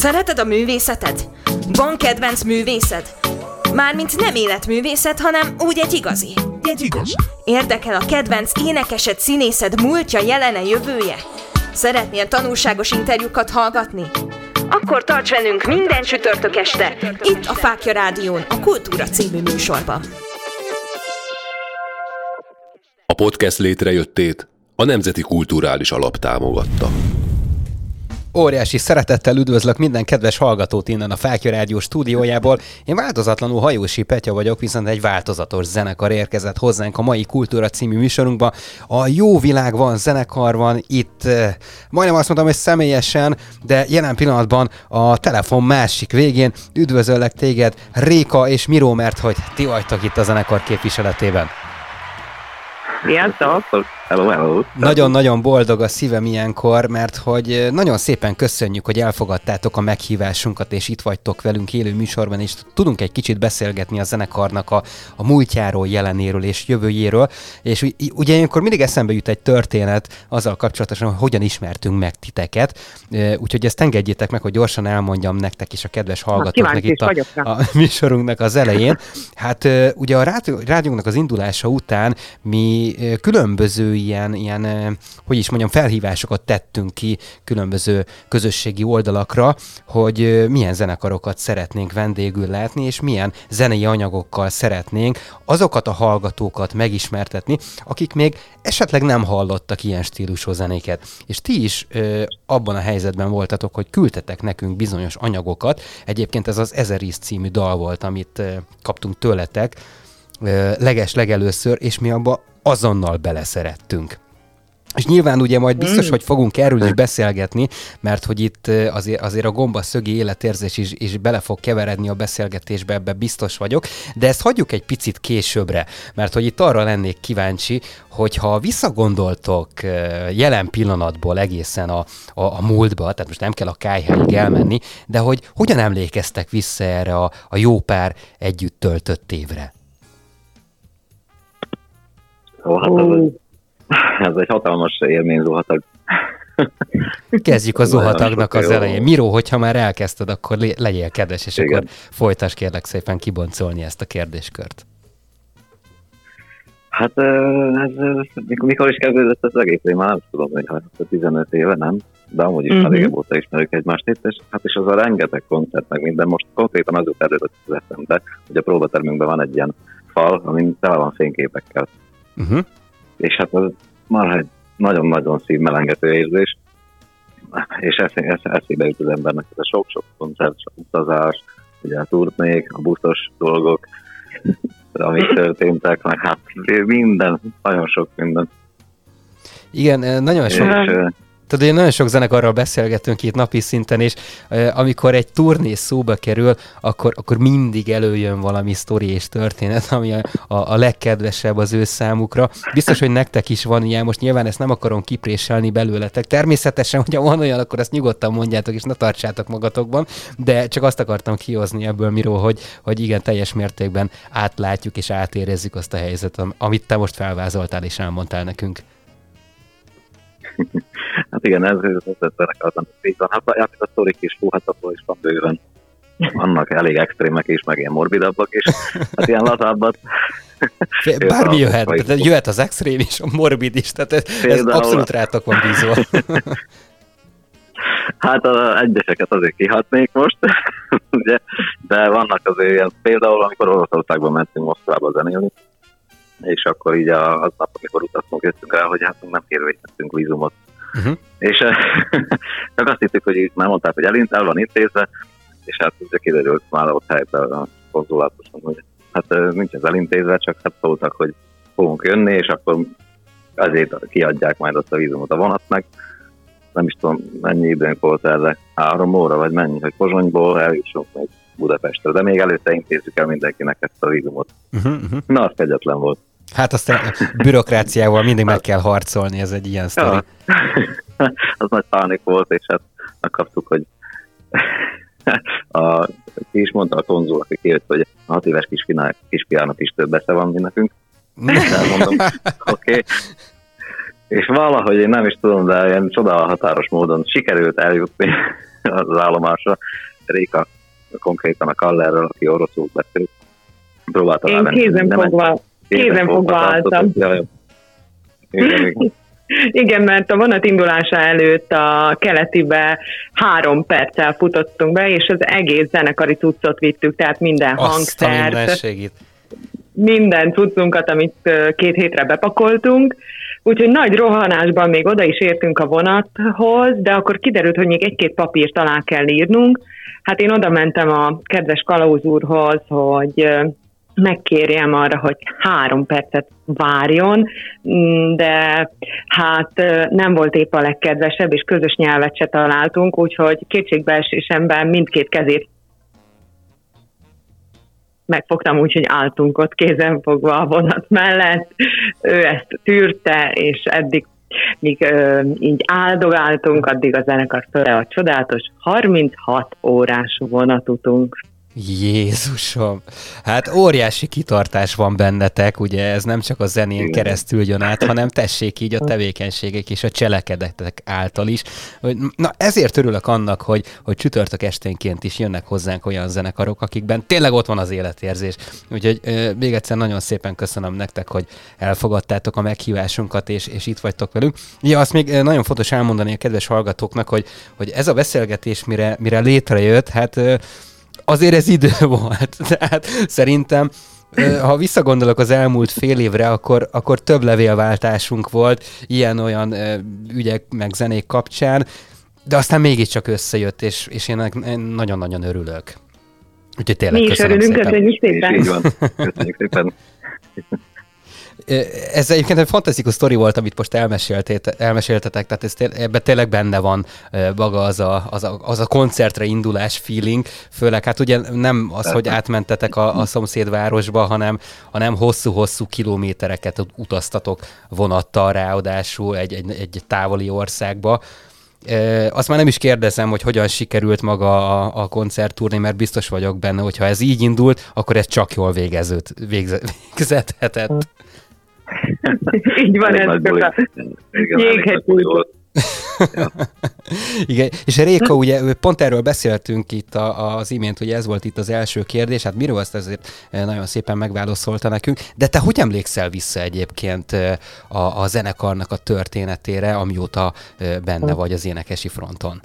Szereted a művészetet? Van kedvenc művészed? Mármint nem életművészet, hanem úgy egy igazi. Egy igaz. Érdekel a kedvenc énekesed, színészed múltja, jelene, jövője? Szeretnél tanulságos interjúkat hallgatni? Akkor tarts velünk minden csütörtök este, itt a Fákja Rádión, a Kultúra című műsorban. A podcast létrejöttét a Nemzeti Kulturális Alap támogatta. Óriási szeretettel üdvözlök minden kedves hallgatót innen a Fákja Rádió stúdiójából. Én változatlanul Hajósi Petya vagyok, viszont egy változatos zenekar érkezett hozzánk a mai Kultúra című műsorunkba. A Jó Világ van, zenekar van itt, eh, majdnem azt mondtam, hogy személyesen, de jelen pillanatban a telefon másik végén üdvözöllek téged, Réka és Miró, mert hogy ti vagytok itt a zenekar képviseletében. Sziasztok! Hello, hello! Nagyon-nagyon boldog a szívem ilyenkor, mert hogy nagyon szépen köszönjük, hogy elfogadtátok a meghívásunkat, és itt vagytok velünk élő műsorban, és tudunk egy kicsit beszélgetni a zenekarnak a, a múltjáról, jelenéről és jövőjéről. És ugye ilyenkor mindig eszembe jut egy történet azzal kapcsolatosan, hogy hogyan ismertünk meg titeket. Úgyhogy ezt engedjétek meg, hogy gyorsan elmondjam nektek is a kedves hallgatóknak itt a, a műsorunknak az elején. Hát ugye a rádiónknak az indulása után mi különböző ilyen, ilyen, hogy is mondjam, felhívásokat tettünk ki különböző közösségi oldalakra, hogy milyen zenekarokat szeretnénk vendégül látni, és milyen zenei anyagokkal szeretnénk azokat a hallgatókat megismertetni, akik még esetleg nem hallottak ilyen stílusú zenéket. És ti is ö, abban a helyzetben voltatok, hogy küldtetek nekünk bizonyos anyagokat. Egyébként ez az Ezeris című dal volt, amit ö, kaptunk tőletek, leges legelőször, és mi abba azonnal beleszerettünk. És nyilván ugye majd biztos, mm. hogy fogunk erről is beszélgetni, mert hogy itt azért, azért a gomba szögi életérzés is, is bele fog keveredni a beszélgetésbe, ebbe biztos vagyok, de ezt hagyjuk egy picit későbbre, mert hogy itt arra lennék kíváncsi, hogyha visszagondoltok jelen pillanatból egészen a, a, a múltba, tehát most nem kell a kájháig elmenni, de hogy hogyan emlékeztek vissza erre a, a jó pár együtt töltött évre? Szóval hát ez, ez egy hatalmas élmény zuhatag. Kezdjük a zuhatagnak az elején. Miró, hogyha már elkezdted, akkor legyél kedves, és Igen. akkor folytas kérlek szépen kiboncolni ezt a kérdéskört. Hát ez, ez, mikor is kezdődött az egész, én már nem tudom, hogy hát 15 éve, nem? De amúgy is uh-huh. már régebb óta ismerjük egymást itt, és hát is az a rengeteg koncert, meg minden, most konkrétan az jut előtt az eszembe, hogy a próbatermünkben van egy ilyen fal, amin tele van fényképekkel. Uh-huh. És hát az már egy nagyon-nagyon szívmelengető érzés, és eszébe, eszébe jut az embernek ez a sok-sok koncert, sok utazás, ugye a turnék, a buszos dolgok, amik történtek, meg hát minden, nagyon sok minden. Igen, nagyon sok. És, Tudod, hogy nagyon sok zenekarral beszélgetünk itt napi szinten, és uh, amikor egy turné szóba kerül, akkor, akkor mindig előjön valami sztori és történet, ami a, a, a legkedvesebb az ő számukra. Biztos, hogy nektek is van ilyen, most nyilván ezt nem akarom kipréselni belőletek. Természetesen, hogyha van olyan, akkor ezt nyugodtan mondjátok, és ne tartsátok magatokban, de csak azt akartam kihozni ebből, Miró, hogy, hogy igen, teljes mértékben átlátjuk és átérezzük azt a helyzetet, amit te most felvázoltál és elmondtál nekünk. hát igen, ez az az így van. Hát a, a sztorik is, hú, hát abból is van bőven. Vannak elég extrémek is, meg ilyen morbidabbak is. Hát ilyen lazábbat. Bármi jöhet, tehát jöhet az extrém is, a morbid is, tehát ez, ez abszolút rátok van bízva. Hát a egyeseket azért kihatnék most, ugye, de vannak azért ilyen, például amikor Oroszországban mentünk Moszkvába zenélni, és akkor így a, aznap, amikor utaztunk, jöttünk rá, hogy hát nem kérvényeztünk vízumot. Uh-huh. És csak azt hittük, hogy így már mondták, hogy elint, el van intézve, és hát ugye kiderült már ott helyben a konzulátuson, hogy hát nincs ez elintézve, csak hát szóltak, hogy fogunk jönni, és akkor ezért kiadják majd azt a vízumot a vonatnak. Nem is tudom, mennyi időnk volt erre, három óra, vagy mennyi, hogy Pozsonyból eljussunk még Budapestre, de még előtte intézzük el mindenkinek ezt a vízumot. Uh-huh, uh-huh. Na, az kegyetlen volt. Hát azt a bürokráciával mindig meg kell harcolni, ez egy ilyen sztori. Ja. az nagy pánik volt, és hát megkaptuk, hogy a, ki is mondta a konzul, aki kért, hogy a hat éves kisfiának is több esze van, mint nekünk. Elmondom, oké. Okay. és valahogy én nem is tudom, de ilyen csodálatos módon sikerült eljutni az állomásra. Réka konkrétan a Kallerről, aki oroszul beszél, próbálta Én kézen fogva, kézen fogva álltam. Igen, mert a vonat indulása előtt a keletibe három perccel futottunk be, és az egész zenekari cuccot vittük, tehát minden Azt hangszert, minden cuccunkat, amit két hétre bepakoltunk, Úgyhogy nagy rohanásban még oda is értünk a vonathoz, de akkor kiderült, hogy még egy-két papírt alá kell írnunk. Hát én oda mentem a kedves kalauz úrhoz, hogy megkérjem arra, hogy három percet várjon, mm, de hát nem volt épp a legkedvesebb, és közös nyelvet se találtunk, úgyhogy kétségbeesésemben mindkét kezét megfogtam úgy, hogy álltunk ott kézen fogva a vonat mellett, ő ezt tűrte, és eddig míg ö, így áldogáltunk, addig a zenekar föle a csodálatos 36 órás vonatutunk. Jézusom! Hát óriási kitartás van bennetek, ugye ez nem csak a zenén keresztül jön át, hanem tessék így a tevékenységek és a cselekedetek által is. Na ezért örülök annak, hogy, hogy csütörtök esténként is jönnek hozzánk olyan zenekarok, akikben tényleg ott van az életérzés. Úgyhogy még egyszer nagyon szépen köszönöm nektek, hogy elfogadtátok a meghívásunkat, és, és itt vagytok velünk. Ja, azt még nagyon fontos elmondani a kedves hallgatóknak, hogy, hogy ez a beszélgetés mire, mire létrejött, hát azért ez idő volt. Tehát szerintem ha visszagondolok az elmúlt fél évre, akkor, akkor több levélváltásunk volt ilyen-olyan ügyek meg zenék kapcsán, de aztán mégiscsak összejött, és, és én nagyon-nagyon örülök. Úgyhogy tényleg Mi is örülünk, köszönjük szépen. Köszönjük szépen. Ez egyébként egy fantasztikus sztori volt, amit most elmeséltetek, tehát ez té- ebben tényleg benne van maga az a, az, a, az a koncertre indulás feeling, főleg hát ugye nem az, hogy átmentetek a, a szomszédvárosba, hanem, hanem hosszú-hosszú kilométereket utaztatok vonattal ráadásul egy, egy, egy távoli országba. E, azt már nem is kérdezem, hogy hogyan sikerült maga a, a koncertturné, mert biztos vagyok benne, hogy ha ez így indult, akkor ez csak jól végezőt, végzethetett. Így van, ez a jéghegyű. Igen, és Réka, ugye pont erről beszéltünk itt a, az imént, hogy ez volt itt az első kérdés, hát miről azt ezért eh, nagyon szépen megválaszolta nekünk, de te hogy emlékszel vissza egyébként eh, a, a zenekarnak a történetére, amióta eh, benne vagy az énekesi fronton?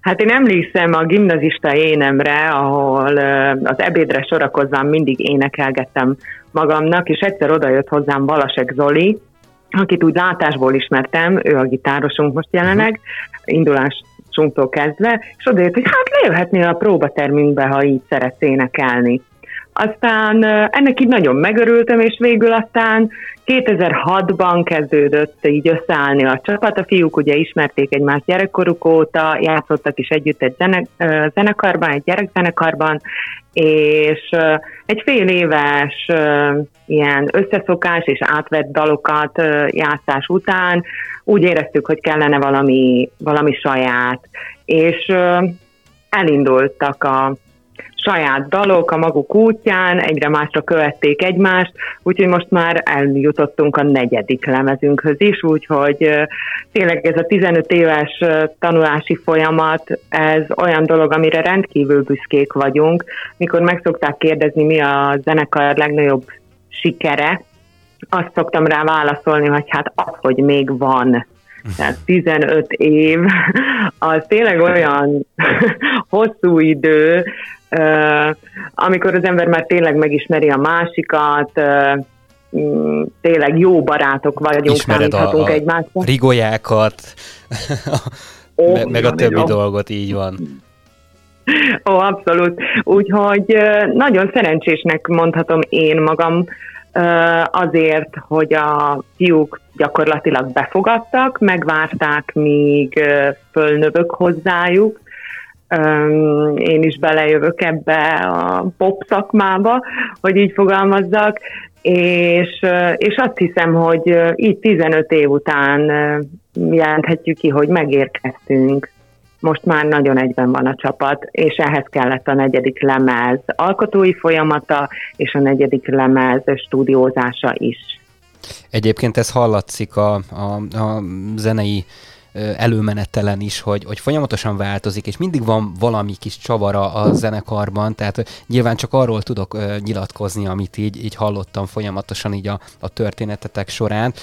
Hát én emlékszem a gimnazista énemre, ahol az ebédre sorakozván mindig énekelgettem magamnak, és egyszer odajött hozzám Balasek Zoli, akit úgy látásból ismertem, ő a gitárosunk most jelenleg, indulásunktól kezdve, és odajött, hogy hát lejöhetnél a próbatermünkbe, ha így szeretsz énekelni. Aztán ennek így nagyon megörültem, és végül aztán 2006-ban kezdődött így összeállni a csapat. A fiúk ugye ismerték egymást gyerekkoruk óta, játszottak is együtt egy zene, zenekarban, egy gyerekzenekarban, és egy fél éves ilyen összeszokás és átvett dalokat játszás után úgy éreztük, hogy kellene valami, valami saját, és elindultak a saját dalok a maguk útján, egyre másra követték egymást, úgyhogy most már eljutottunk a negyedik lemezünkhöz is, úgyhogy tényleg ez a 15 éves tanulási folyamat, ez olyan dolog, amire rendkívül büszkék vagyunk. Mikor meg szokták kérdezni, mi a zenekar legnagyobb sikere, azt szoktam rá válaszolni, hogy hát az, hogy még van. Tehát 15 év, az tényleg olyan hosszú idő, amikor az ember már tényleg megismeri a másikat, mm, tényleg jó barátok vagyunk, Ismered a, a egymásra. rigolyákat, Ó, me, meg a többi jó. dolgot, így van. Ó, abszolút. Úgyhogy nagyon szerencsésnek mondhatom én magam azért, hogy a fiúk gyakorlatilag befogadtak, megvárták, míg fölnövök hozzájuk, én is belejövök ebbe a pop szakmába, hogy így fogalmazzak, és, és azt hiszem, hogy így 15 év után jelenthetjük ki, hogy megérkeztünk. Most már nagyon egyben van a csapat, és ehhez kellett a negyedik lemez alkotói folyamata, és a negyedik lemez stúdiózása is. Egyébként ez hallatszik a, a, a zenei előmenetelen is, hogy, hogy folyamatosan változik, és mindig van valami kis csavara a zenekarban, tehát nyilván csak arról tudok nyilatkozni, amit így, így hallottam folyamatosan így a, a történetetek során.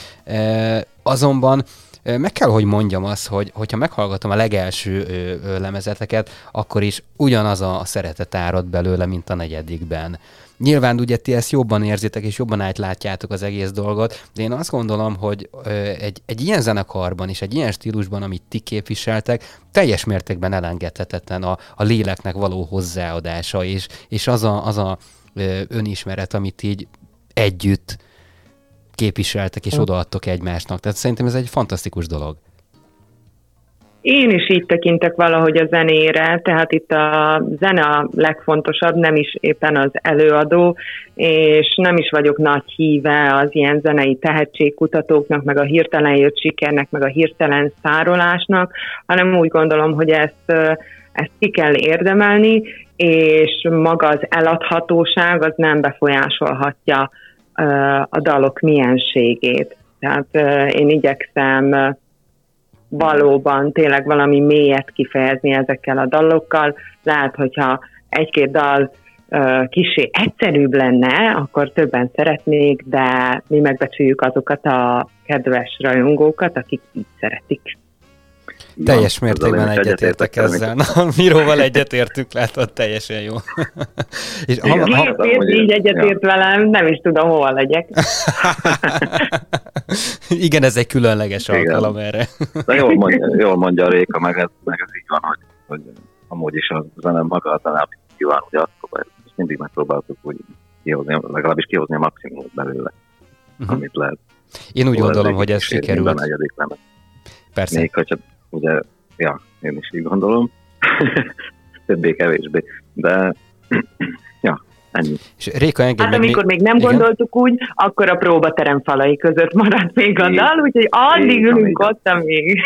Azonban meg kell, hogy mondjam azt, hogy hogyha meghallgatom a legelső ö, ö, lemezeteket, akkor is ugyanaz a szeretet árad belőle, mint a negyedikben. Nyilván ugye ti ezt jobban érzitek, és jobban átlátjátok az egész dolgot, de én azt gondolom, hogy egy, egy ilyen zenekarban és egy ilyen stílusban, amit ti képviseltek, teljes mértékben elengedhetetlen a, a léleknek való hozzáadása, és, és az a, az a önismeret, amit így együtt képviseltek és hm. odaadtok egymásnak. Tehát szerintem ez egy fantasztikus dolog. Én is így tekintek valahogy a zenére, tehát itt a zene a legfontosabb, nem is éppen az előadó, és nem is vagyok nagy híve az ilyen zenei tehetségkutatóknak, meg a hirtelen jött sikernek, meg a hirtelen szárolásnak, hanem úgy gondolom, hogy ezt, ezt ki kell érdemelni, és maga az eladhatóság az nem befolyásolhatja a dalok mienségét. Tehát én igyekszem valóban tényleg valami mélyet kifejezni ezekkel a dalokkal. Lehet, hogyha egy-két dal kisé egyszerűbb lenne, akkor többen szeretnék, de mi megbecsüljük azokat a kedves rajongókat, akik így szeretik. Teljes mértékben egyetértek ezzel. Na, Miróval egyetértünk, látod, teljesen jó. És Igen, ha, ha, így egyetért ja. velem, nem is tudom, hova legyek. Igen, ez egy különleges Igen. alkalom erre. De jól mondja, jól mondja a Réka, meg ez, meg ez így van, hogy, hogy amúgy is a zenem maga a zenám kíván, hogy azt próbáljuk, és mindig megpróbáltuk úgy kihozni, legalábbis kihozni a maximumot belőle, uh-huh. amit lehet. Én úgy gondolom, hogy ez sikerült. Persze. Még hogyha ugye, ja, én is így gondolom, többé-kevésbé, de ja, ennyi. És Réka, engem hát amikor még, nem igen? gondoltuk úgy, akkor a próbaterem falai között maradt még a dal, úgyhogy addig ülünk ott, amíg.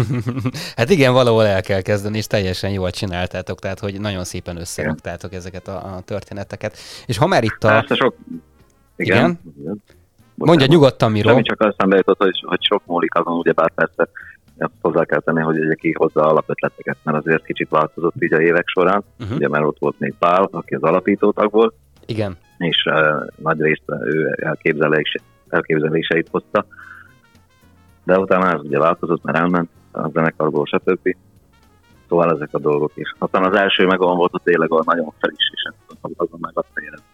hát igen, valahol el kell kezdeni, és teljesen jól csináltátok, tehát hogy nagyon szépen összeraktátok ezeket a, a történeteket. És ha már itt a... Persze sok... Igen? igen? igen. Mondja nyugodtan, Miro. Nem csak aztán bejutott, hogy, hogy sok múlik azon, ugyebár persze azt hozzá kell tenni, hogy ugye ki hozza alapötleteket, mert azért kicsit változott így a évek során, uh-huh. ugye mert ott volt még Pál, aki az alapító tag volt, Igen. és uh, nagy részt ő elképzelés, elképzeléseit hozta, de utána ez ugye változott, mert elment a zenekarból, stb. Szóval ezek a dolgok is. Aztán az első meg volt a tényleg a nagyon felisés, azon meg azt érezni.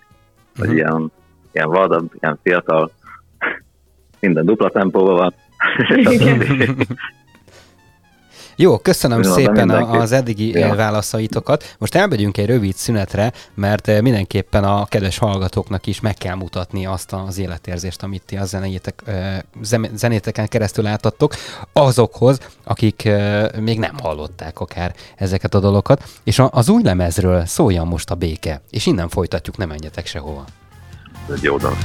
Uh-huh. Hogy ilyen, ilyen vadabb, ilyen fiatal, minden dupla tempóban van, Jó, köszönöm Jó, szépen az eddigi ja. válaszaitokat. Most elmegyünk egy rövid szünetre, mert eh, mindenképpen a kedves hallgatóknak is meg kell mutatni azt az életérzést, amit ti a zenétek, eh, zenéteken keresztül átadtok azokhoz, akik eh, még nem hallották akár ezeket a dolgokat. És az új lemezről szóljon most a béke, és innen folytatjuk, nem menjetek sehova. Ez egy jó dolog.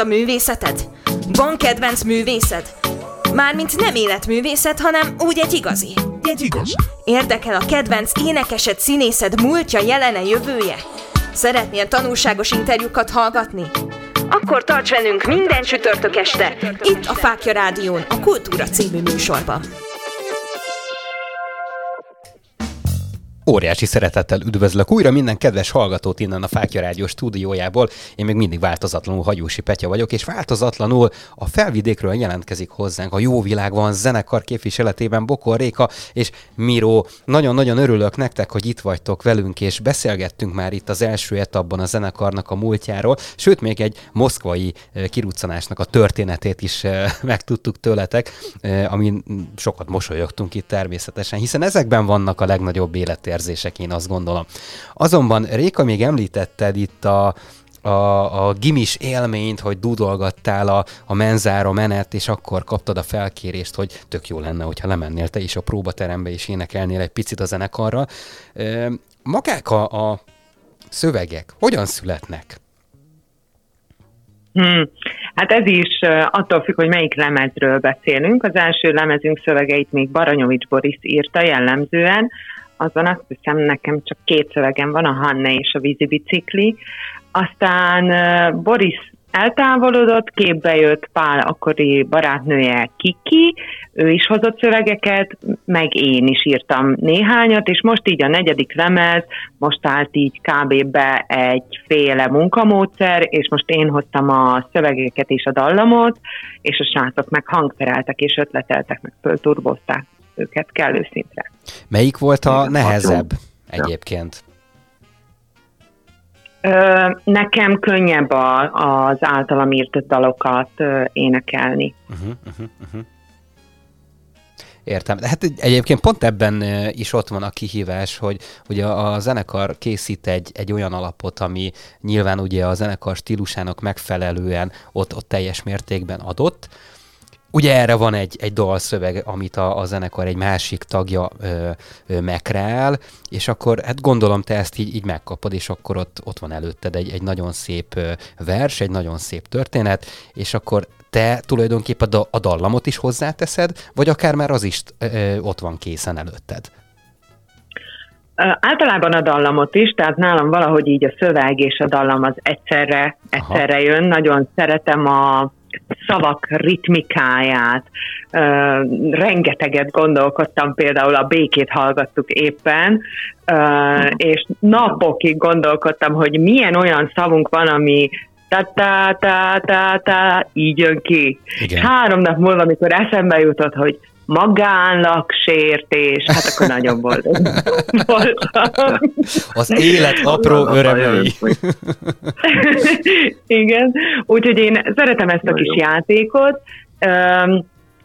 A művészetet? Van kedvenc művészed? Mármint nem életművészet, hanem úgy egy igazi. Egy igaz. Érdekel a kedvenc énekesed, színészed múltja, jelene, jövője? Szeretnél tanulságos interjúkat hallgatni? Akkor tarts velünk minden csütörtök este, itt a Fákja Rádión, a Kultúra című műsorban. Óriási szeretettel üdvözlök újra minden kedves hallgatót innen a Fákja Rádió stúdiójából. Én még mindig változatlanul Hagyósi Petya vagyok, és változatlanul a felvidékről jelentkezik hozzánk a Jó Világ van zenekar képviseletében Bokor Réka és Miró. Nagyon-nagyon örülök nektek, hogy itt vagytok velünk, és beszélgettünk már itt az első etapban a zenekarnak a múltjáról, sőt még egy moszkvai kiruccanásnak a történetét is megtudtuk tőletek, amin sokat mosolyogtunk itt természetesen, hiszen ezekben vannak a legnagyobb életérzések érzések, én azt gondolom. Azonban Réka még említetted itt a, a, a gimis élményt, hogy dudolgattál a, a menzára menet, és akkor kaptad a felkérést, hogy tök jó lenne, hogyha lemennél te is a próbaterembe, és énekelnél egy picit a zenekarral. Magák a, a szövegek hogyan születnek? Hmm. Hát ez is attól függ, hogy melyik lemezről beszélünk. Az első lemezünk szövegeit még Baranyovics Boris írta jellemzően, azon azt hiszem nekem csak két szövegem van, a Hanne és a vízi bicikli. Aztán Boris eltávolodott, képbe jött Pál akkori barátnője Kiki, ő is hozott szövegeket, meg én is írtam néhányat, és most így a negyedik lemez, most állt így kb. be egyféle munkamódszer, és most én hoztam a szövegeket és a dallamot, és a srácok meg hangszereltek és ötleteltek, meg fölturbozták őket kellő szintre. Melyik volt a nehezebb egyébként? Nekem könnyebb a, az általam írt dalokat énekelni. Uh-huh, uh-huh, uh-huh. Értem. De hát egyébként pont ebben is ott van a kihívás, hogy ugye a zenekar készít egy, egy olyan alapot, ami nyilván ugye a zenekar stílusának megfelelően ott, ott teljes mértékben adott, Ugye erre van egy, egy dalszöveg, amit a, a zenekar egy másik tagja ö, ö, megreál, és akkor hát gondolom te ezt így, így megkapod, és akkor ott, ott van előtted egy, egy nagyon szép vers, egy nagyon szép történet, és akkor te tulajdonképpen a, a dallamot is hozzáteszed, vagy akár már az is ö, ott van készen előtted? Általában a dallamot is, tehát nálam valahogy így a szöveg és a dallam az egyszerre, egyszerre Aha. jön. Nagyon szeretem a, szavak ritmikáját. Rengeteget gondolkodtam, például a békét hallgattuk éppen, és napokig gondolkodtam, hogy milyen olyan szavunk van, ami ta ta ta ta ta így jön ki. Igen. Három nap múlva, amikor eszembe jutott, hogy magánlaksértés, hát akkor nagyon boldog voltam. Az élet apró örömei. Igen, úgyhogy én szeretem ezt a kis játékot.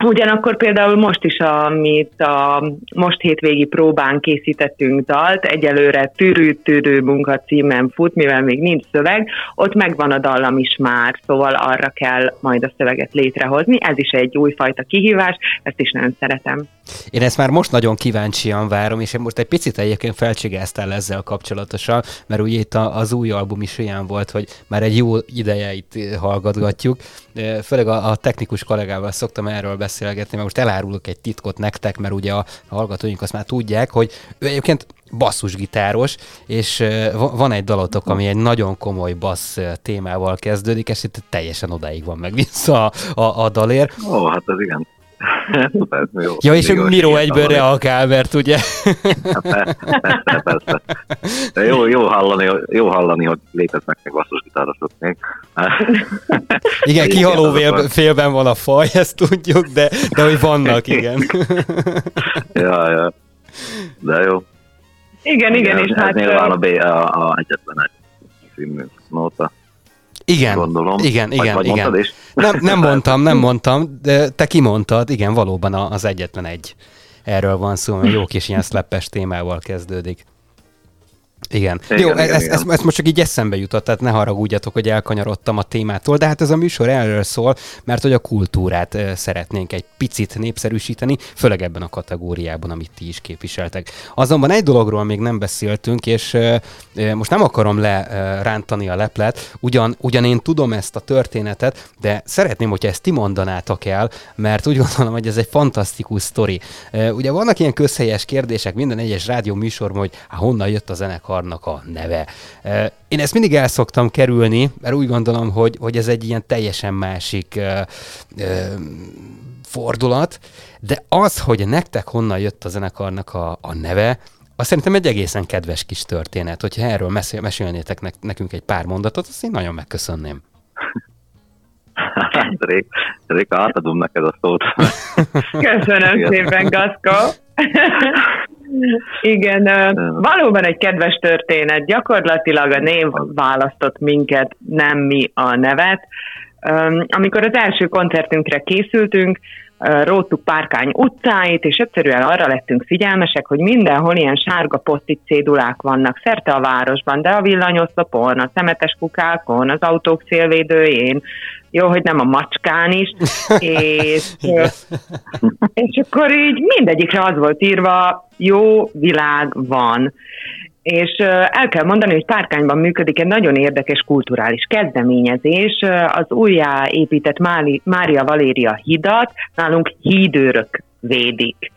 Ugyanakkor például most is, amit a most hétvégi próbán készítettünk dalt, egyelőre Tűrű-tűrű munka címen fut, mivel még nincs szöveg, ott megvan a dallam is már, szóval arra kell majd a szöveget létrehozni. Ez is egy újfajta kihívás, ezt is nagyon szeretem. Én ezt már most nagyon kíváncsian várom, és én most egy picit egyébként felcsigáztál ezzel kapcsolatosan, mert ugye itt az új album is olyan volt, hogy már egy jó ideje itt hallgatgatjuk. Főleg a, technikus kollégával szoktam erről beszélgetni, mert most elárulok egy titkot nektek, mert ugye a hallgatóink azt már tudják, hogy ő egyébként basszusgitáros, és van egy dalotok, ami egy nagyon komoly bassz témával kezdődik, és itt teljesen odáig van meg vissza a, a, a dalér. Ó, hát ez igen. jó. Ja, és Miro egyből reagál, mert ugye... persze, persze. De jó, jó, hallani, jó hallani, hogy léteznek meg basszusgitárosok még. Igen, kihaló félben van a faj, ezt tudjuk, de, de hogy vannak, igen. ja, ja. De jó. Igen, igen, igen és hát... Nyilván a, B, a, a egyetlen egy című nóta. Igen, gondolom. igen, igen, vagy igen. Is? Nem, nem mondtam, nem mondtam, de te kimondtad, igen, valóban az egyetlen egy. Erről van szó, mert jó kis ilyen szleppes témával kezdődik. Igen. igen Jó, igen, ez, igen. Ez, ez most csak így eszembe jutott, tehát ne haragudjatok, hogy elkanyarodtam a témától, de hát ez a műsor erről szól, mert hogy a kultúrát szeretnénk egy picit népszerűsíteni, főleg ebben a kategóriában, amit ti is képviseltek. Azonban egy dologról még nem beszéltünk, és most nem akarom lerántani a leplet, ugyan, ugyan én tudom ezt a történetet, de szeretném, hogyha ezt ti mondanátok el, mert úgy gondolom, hogy ez egy fantasztikus sztori. Ugye vannak ilyen közhelyes kérdések minden egyes rádió műsorban, hogy hát honnan jött a zenekarnak a neve. Én ezt mindig el szoktam kerülni, mert úgy gondolom, hogy, hogy ez egy ilyen teljesen másik fordulat, de az, hogy nektek honnan jött a zenekarnak a, a neve, azt szerintem egy egészen kedves kis történet. Hogyha erről mesél, mesélnétek nekünk egy pár mondatot, azt én nagyon megköszönném. Hát, Réka, átadom neked a szót. Köszönöm szépen, Gaszko. Igen, valóban egy kedves történet. Gyakorlatilag a név választott minket, nem mi a nevet. Amikor az első koncertünkre készültünk, róttuk Párkány utcáit, és egyszerűen arra lettünk figyelmesek, hogy mindenhol ilyen sárga posztit cédulák vannak szerte a városban, de a villanyoszlopon, a szemetes kukákon, az autók szélvédőjén, jó, hogy nem a macskán is, és, és akkor így mindegyikre az volt írva, jó világ van. És el kell mondani, hogy Párkányban működik egy nagyon érdekes kulturális kezdeményezés. Az újjáépített Mária Valéria hidat nálunk hídőrök védik.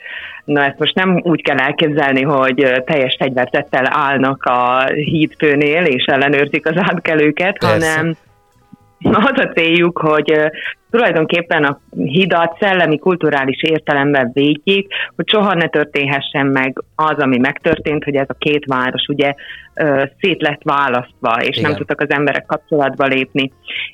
Na ezt most nem úgy kell elképzelni, hogy teljes fegyvertettel állnak a hídfőnél és ellenőrzik az átkelőket, Persze. hanem az a céljuk, hogy tulajdonképpen a hidat szellemi, kulturális értelemben védjék, hogy soha ne történhessen meg az, ami megtörtént, hogy ez a két város ugye szét lett választva, és Igen. nem tudtak az emberek kapcsolatba lépni.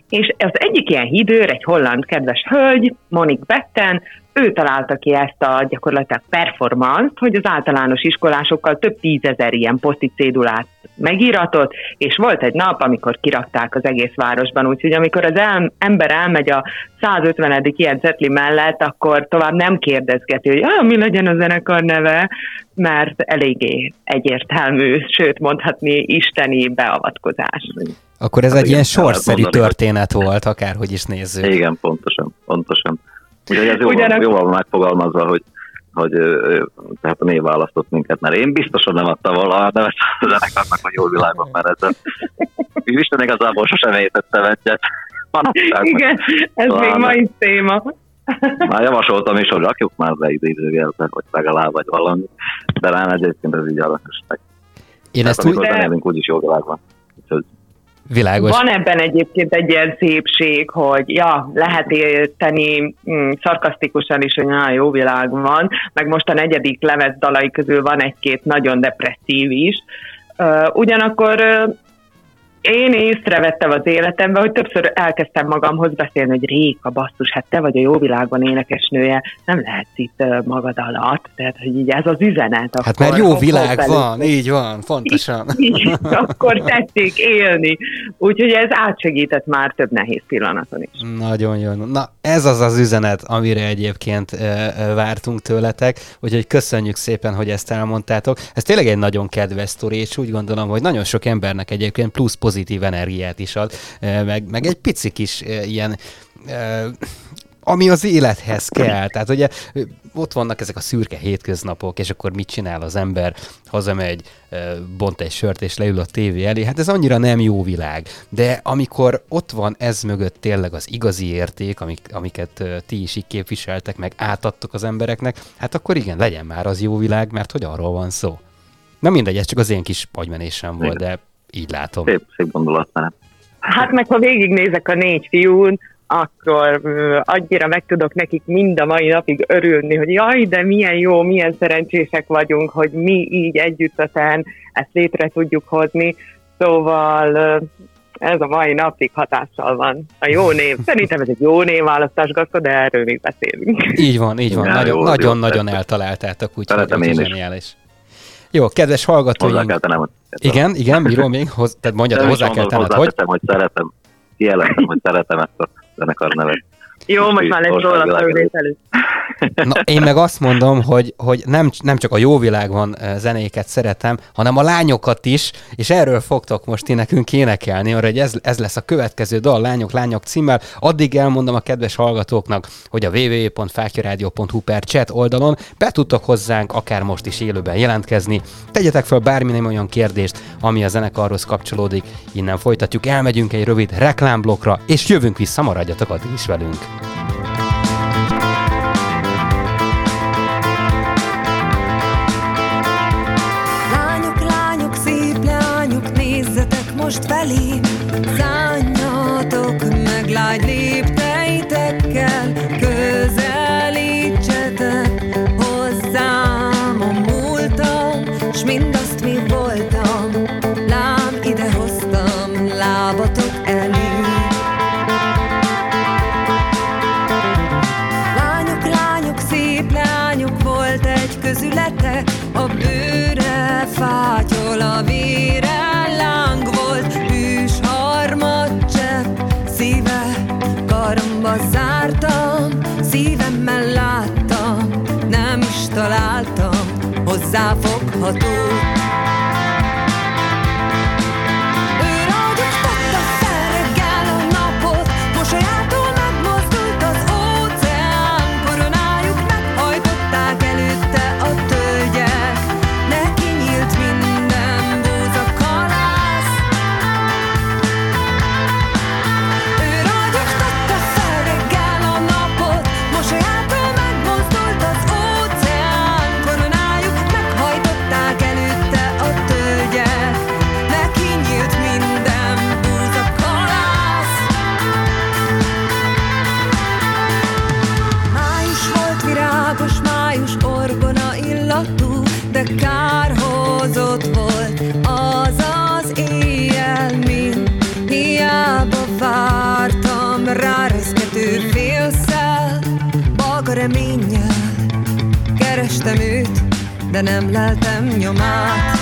És az egyik ilyen hídőr, egy holland kedves hölgy, Monik Betten, ő találta ki ezt a gyakorlatilag performance hogy az általános iskolásokkal több tízezer ilyen poszti cédulát megíratott, és volt egy nap, amikor kirakták az egész városban, úgyhogy amikor az el, ember elmegy a 150. ilyen zetli mellett, akkor tovább nem kérdezgeti, hogy ah, mi legyen a zenekar neve, mert eléggé egyértelmű, sőt mondhatni isteni beavatkozás. Akkor ez hát egy ilyen sorszerű történet volt, akárhogy is nézzük. Igen, pontosan, pontosan. Úgyhogy ez jóval, jóval megfogalmazva, hogy hogy tehát a név választott minket, mert én biztosan nem adtam volna a nevet a zenekarnak, hogy jó világban, mert ez Isten igazából sosem étettem egyet. Igen, ez Talán még mai téma. Már javasoltam is, hogy rakjuk már be idézőjelben, hogy legalább vagy valami, de rám egyébként ez így aranyos meg. Én ezt úgy... De... úgyis jó világban. Úgyhogy Világos. Van ebben egyébként egy ilyen szépség, hogy ja, lehet érteni mm, szarkasztikusan is, hogy na, jó világ van, meg most a negyedik lemez dalai közül van egy-két nagyon depresszív is. Uh, ugyanakkor uh, én észrevettem az életemben, hogy többször elkezdtem magamhoz beszélni, hogy Réka, basszus, hát te vagy a jó világban énekesnője, nem lehetsz itt magad alatt, tehát hogy így ez az üzenet. Hát mert jó világ felül. van, így van, fontosan. Így, így, akkor tették élni. Úgyhogy ez átsegített már több nehéz pillanaton is. Nagyon jó. Na, ez az az üzenet, amire egyébként vártunk tőletek, úgyhogy köszönjük szépen, hogy ezt elmondtátok. Ez tényleg egy nagyon kedves sztori, és úgy gondolom, hogy nagyon sok embernek egyébként plusz pozitív energiát is ad, meg, meg egy pici kis ilyen ami az élethez kell. Tehát ugye ott vannak ezek a szürke hétköznapok, és akkor mit csinál az ember? Hazamegy, bont egy sört, és leül a tévé elé. Hát ez annyira nem jó világ. De amikor ott van ez mögött tényleg az igazi érték, amik, amiket ti is így képviseltek, meg átadtok az embereknek, hát akkor igen, legyen már az jó világ, mert hogy arról van szó. Na mindegy, ez csak az én kis agymenésem volt, de így látom. Szép, szép gondolatnál. Hát meg ha végignézek a négy fiún, akkor annyira meg tudok nekik mind a mai napig örülni, hogy jaj, de milyen jó, milyen szerencsések vagyunk, hogy mi így együttesen ezt létre tudjuk hozni. Szóval ez a mai napig hatással van. A jó név. Szerintem ez egy jó névválasztás, Gaszko, de erről még beszélünk. Így van, így van. Nagyon-nagyon eltaláltátok, úgyhogy zseniális. Jó, kedves hallgatóink. Tennem, igen, igen, miről még? Hoz, tehát mondjad, hozzá kell tenned, hogy? hogy szeretem, kijelentem, hogy szeretem ezt a zenekar nevet. Jó, most már lesz róla felvételű. Na, én meg azt mondom, hogy, hogy nem, nem csak a jó világban zenéket szeretem, hanem a lányokat is, és erről fogtok most ti nekünk énekelni, arra, hogy ez, ez lesz a következő dal, Lányok, Lányok címmel. Addig elmondom a kedves hallgatóknak, hogy a www.fákjaradio.hu per chat oldalon be tudtok hozzánk akár most is élőben jelentkezni. Tegyetek fel bármilyen olyan kérdést, ami a zenekarhoz kapcsolódik. Innen folytatjuk, elmegyünk egy rövid reklámblokra, és jövünk vissza, maradjatok addig is velünk. Most felém, szálljatok meg lágy lépteitekkel, But de nem leltem nyomát.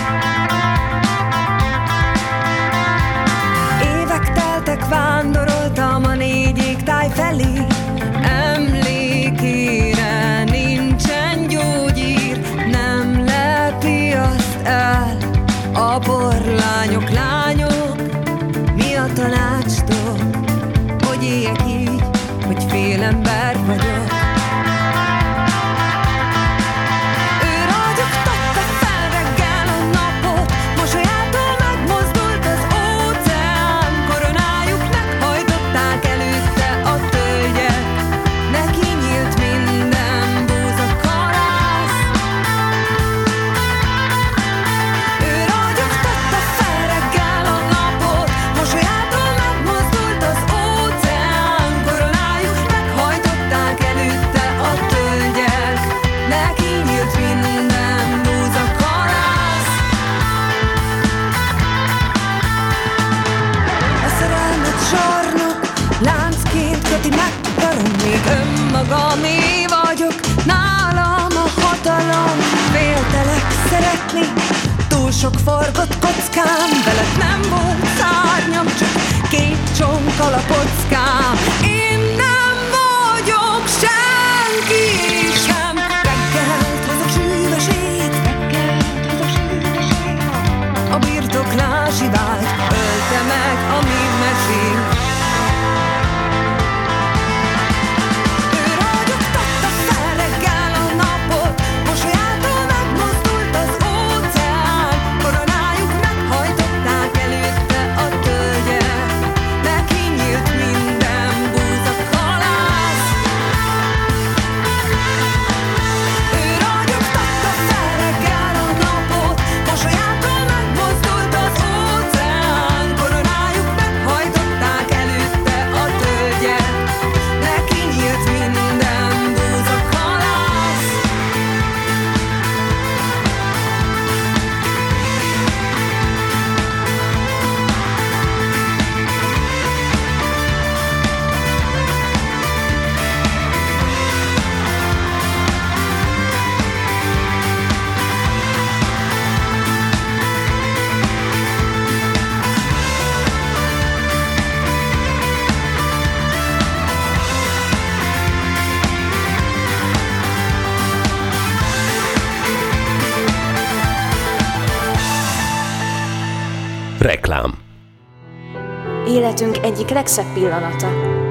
Életünk egyik legszebb pillanata,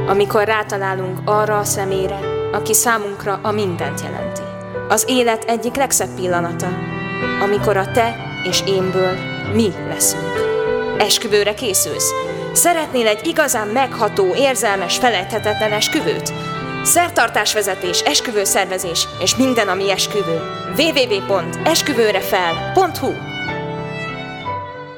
amikor rátalálunk arra a szemére, aki számunkra a mindent jelenti. Az élet egyik legszebb pillanata, amikor a te és énből mi leszünk. Esküvőre készülsz? Szeretnél egy igazán megható, érzelmes, felejthetetlen esküvőt? Szertartásvezetés, esküvőszervezés és minden, ami esküvő. www.esküvőrefel.hu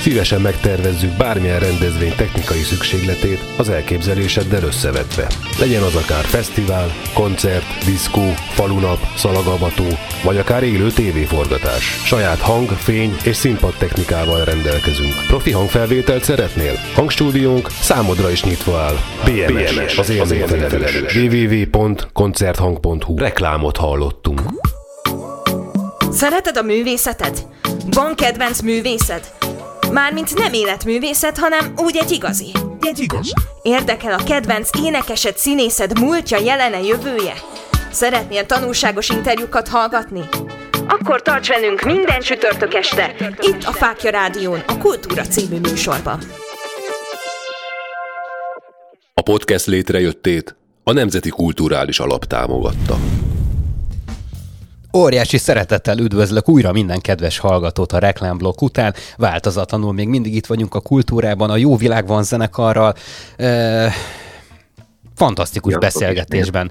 Szívesen megtervezzük bármilyen rendezvény technikai szükségletét az elképzeléseddel összevetve. Legyen az akár fesztivál, koncert, diszkó, falunap, szalagavató, vagy akár élő tévéforgatás. Saját hang, fény és színpad technikával rendelkezünk. Profi hangfelvételt szeretnél? Hangstúdiónk számodra is nyitva áll. BMS, BMS az élményfelelős. www.koncerthang.hu Reklámot hallottunk. Szereted a művészetet? Van kedvenc művészed? Mármint nem életművészet, hanem úgy egy igazi. Egy igaz. Érdekel a kedvenc énekesed, színészed múltja, jelene, jövője? Szeretnél tanulságos interjúkat hallgatni? Akkor tarts velünk minden csütörtök este, itt a Fákja Rádión, a Kultúra című műsorban. A podcast létrejöttét a Nemzeti Kulturális Alap támogatta. Óriási szeretettel üdvözlök újra minden kedves hallgatót a reklámblokk után. Változatlanul még mindig itt vagyunk a kultúrában, a Jó Világ van zenekarral. E, fantasztikus Ja, beszélgetésben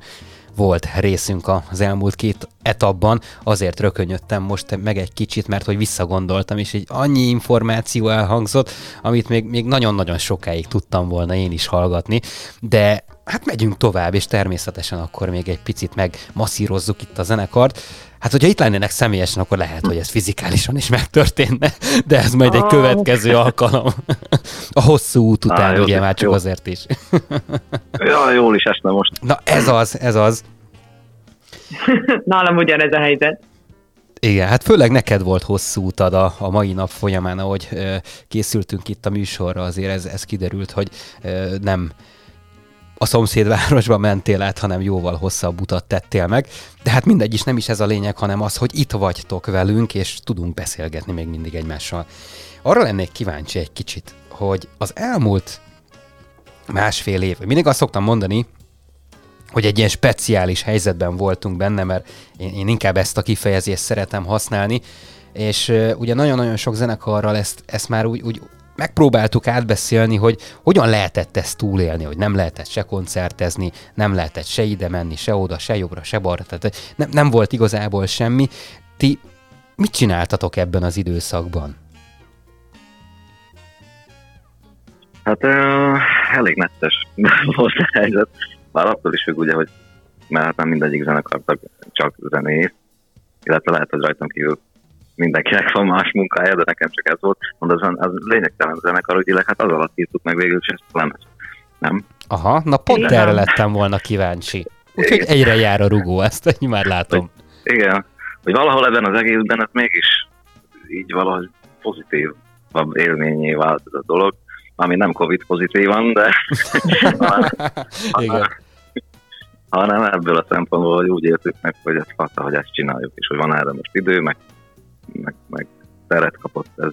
volt részünk az elmúlt két etapban, azért rökönyödtem most meg egy kicsit, mert hogy visszagondoltam, és egy annyi információ elhangzott, amit még, még nagyon-nagyon sokáig tudtam volna én is hallgatni, de hát megyünk tovább, és természetesen akkor még egy picit megmasszírozzuk itt a zenekart. Hát, hogyha itt lennének személyesen, akkor lehet, hogy ez fizikálisan is megtörténne, de ez majd egy Ah. következő alkalom. A hosszú út után, jó, ugye már csak jó. azért is. Ja, jól is esne most. Na ez az, ez az. Nálam ugyanez a helyzet. Igen, hát főleg neked volt hosszú utad a, a mai nap folyamán, ahogy ö, készültünk itt a műsorra, azért ez, ez kiderült, hogy ö, nem a szomszédvárosba mentél át, hanem jóval hosszabb utat tettél meg. De hát mindegy is, nem is ez a lényeg, hanem az, hogy itt vagytok velünk, és tudunk beszélgetni még mindig egymással. Arra lennék kíváncsi egy kicsit, hogy az elmúlt másfél év, mindig azt szoktam mondani, hogy egy ilyen speciális helyzetben voltunk benne, mert én, én inkább ezt a kifejezést szeretem használni, és ugye nagyon-nagyon sok zenekarral ezt, ezt már úgy, úgy megpróbáltuk átbeszélni, hogy hogyan lehetett ezt túlélni, hogy nem lehetett se koncertezni, nem lehetett se ide menni, se oda, se jobbra, se balra, tehát nem, nem volt igazából semmi. Ti mit csináltatok ebben az időszakban? Hát uh, elég netes volt a helyzet. Már attól is függ ugye, hogy mert hát nem mindegyik zenekartag csak zenész, illetve lehet, hogy rajtam kívül mindenkinek van más munkája, de nekem csak ez volt. Mondom, az, az lényegtelen zenekar, ügyileg, hát az alatt írtuk meg végül is ezt a lemez. Nem? Aha, na pont Igen. erre lettem volna kíváncsi. Úgyhogy egyre jár a rugó, ezt ennyi már látom. Igen, hogy valahol ebben az egészben ez mégis így valahogy pozitív élményé vált ez a dolog, ami nem Covid pozitívan, de Igen. hanem ebből a szempontból, hogy úgy értük meg, hogy ez fata, hogy ezt csináljuk, és hogy van erre most idő, meg, meg, meg teret kapott ez.